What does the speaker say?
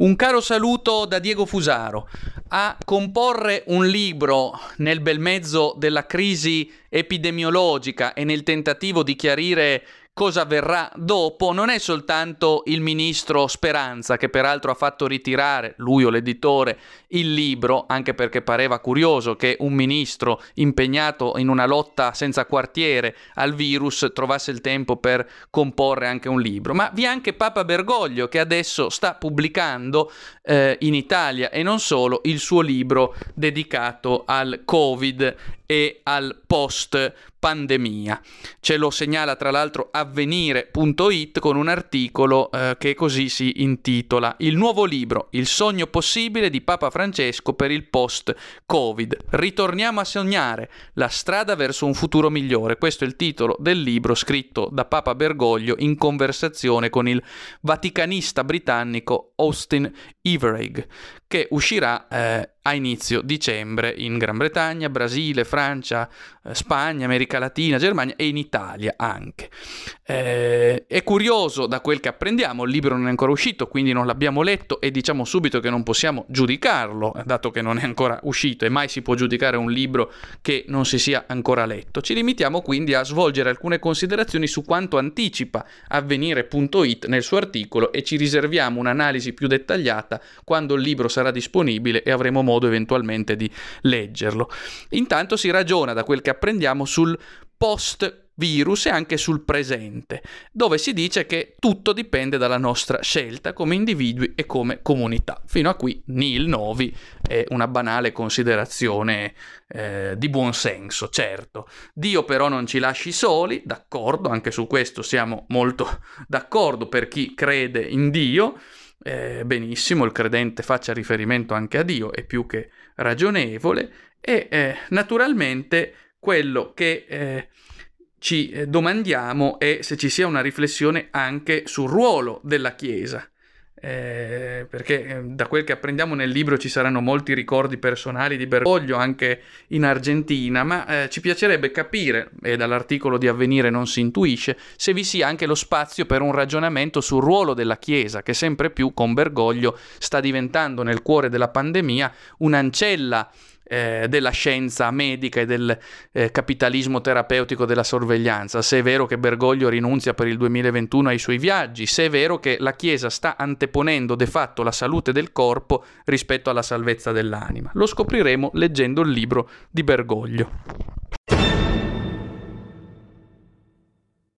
Un caro saluto da Diego Fusaro. A comporre un libro nel bel mezzo della crisi epidemiologica e nel tentativo di chiarire cosa verrà dopo non è soltanto il ministro Speranza, che peraltro ha fatto ritirare, lui o l'editore, il libro, anche perché pareva curioso che un ministro impegnato in una lotta senza quartiere al virus trovasse il tempo per comporre anche un libro, ma vi è anche Papa Bergoglio che adesso sta pubblicando eh, in Italia e non solo il suo libro dedicato al Covid e al post pandemia. Ce lo segnala tra l'altro avvenire.it con un articolo eh, che così si intitola Il nuovo libro, il sogno possibile di Papa Francesco per il post-Covid. Ritorniamo a sognare la strada verso un futuro migliore. Questo è il titolo del libro scritto da Papa Bergoglio in conversazione con il vaticanista britannico Austin Everegg, che uscirà eh, a inizio dicembre in Gran Bretagna, Brasile, Francia, eh, Spagna, America Latina, Germania e in Italia anche. Eh, è curioso da quel che apprendiamo, il libro non è ancora uscito, quindi non l'abbiamo letto e diciamo subito che non possiamo giudicarlo, dato che non è ancora uscito e mai si può giudicare un libro che non si sia ancora letto. Ci limitiamo quindi a svolgere alcune considerazioni su quanto anticipa avvenire.it nel suo articolo e ci riserviamo un'analisi più dettagliata quando il libro sarà disponibile e avremo modo eventualmente di leggerlo. Intanto si ragiona da quel che apprendiamo sul post virus e anche sul presente, dove si dice che tutto dipende dalla nostra scelta come individui e come comunità. Fino a qui nil novi è una banale considerazione eh, di buon senso, certo. Dio però non ci lasci soli, d'accordo, anche su questo siamo molto d'accordo per chi crede in Dio. Eh, benissimo, il credente faccia riferimento anche a Dio, è più che ragionevole e eh, naturalmente quello che eh, ci domandiamo è se ci sia una riflessione anche sul ruolo della Chiesa. Eh, perché eh, da quel che apprendiamo nel libro ci saranno molti ricordi personali di Bergoglio anche in Argentina, ma eh, ci piacerebbe capire, e dall'articolo di Avvenire non si intuisce, se vi sia anche lo spazio per un ragionamento sul ruolo della Chiesa, che sempre più con Bergoglio sta diventando nel cuore della pandemia un'ancella eh, della scienza medica e del eh, capitalismo terapeutico della sorveglianza, se è vero che Bergoglio rinunzia per il 2021 ai suoi viaggi, se è vero che la Chiesa sta anteponendo de fatto la salute del corpo rispetto alla salvezza dell'anima. Lo scopriremo leggendo il libro di Bergoglio.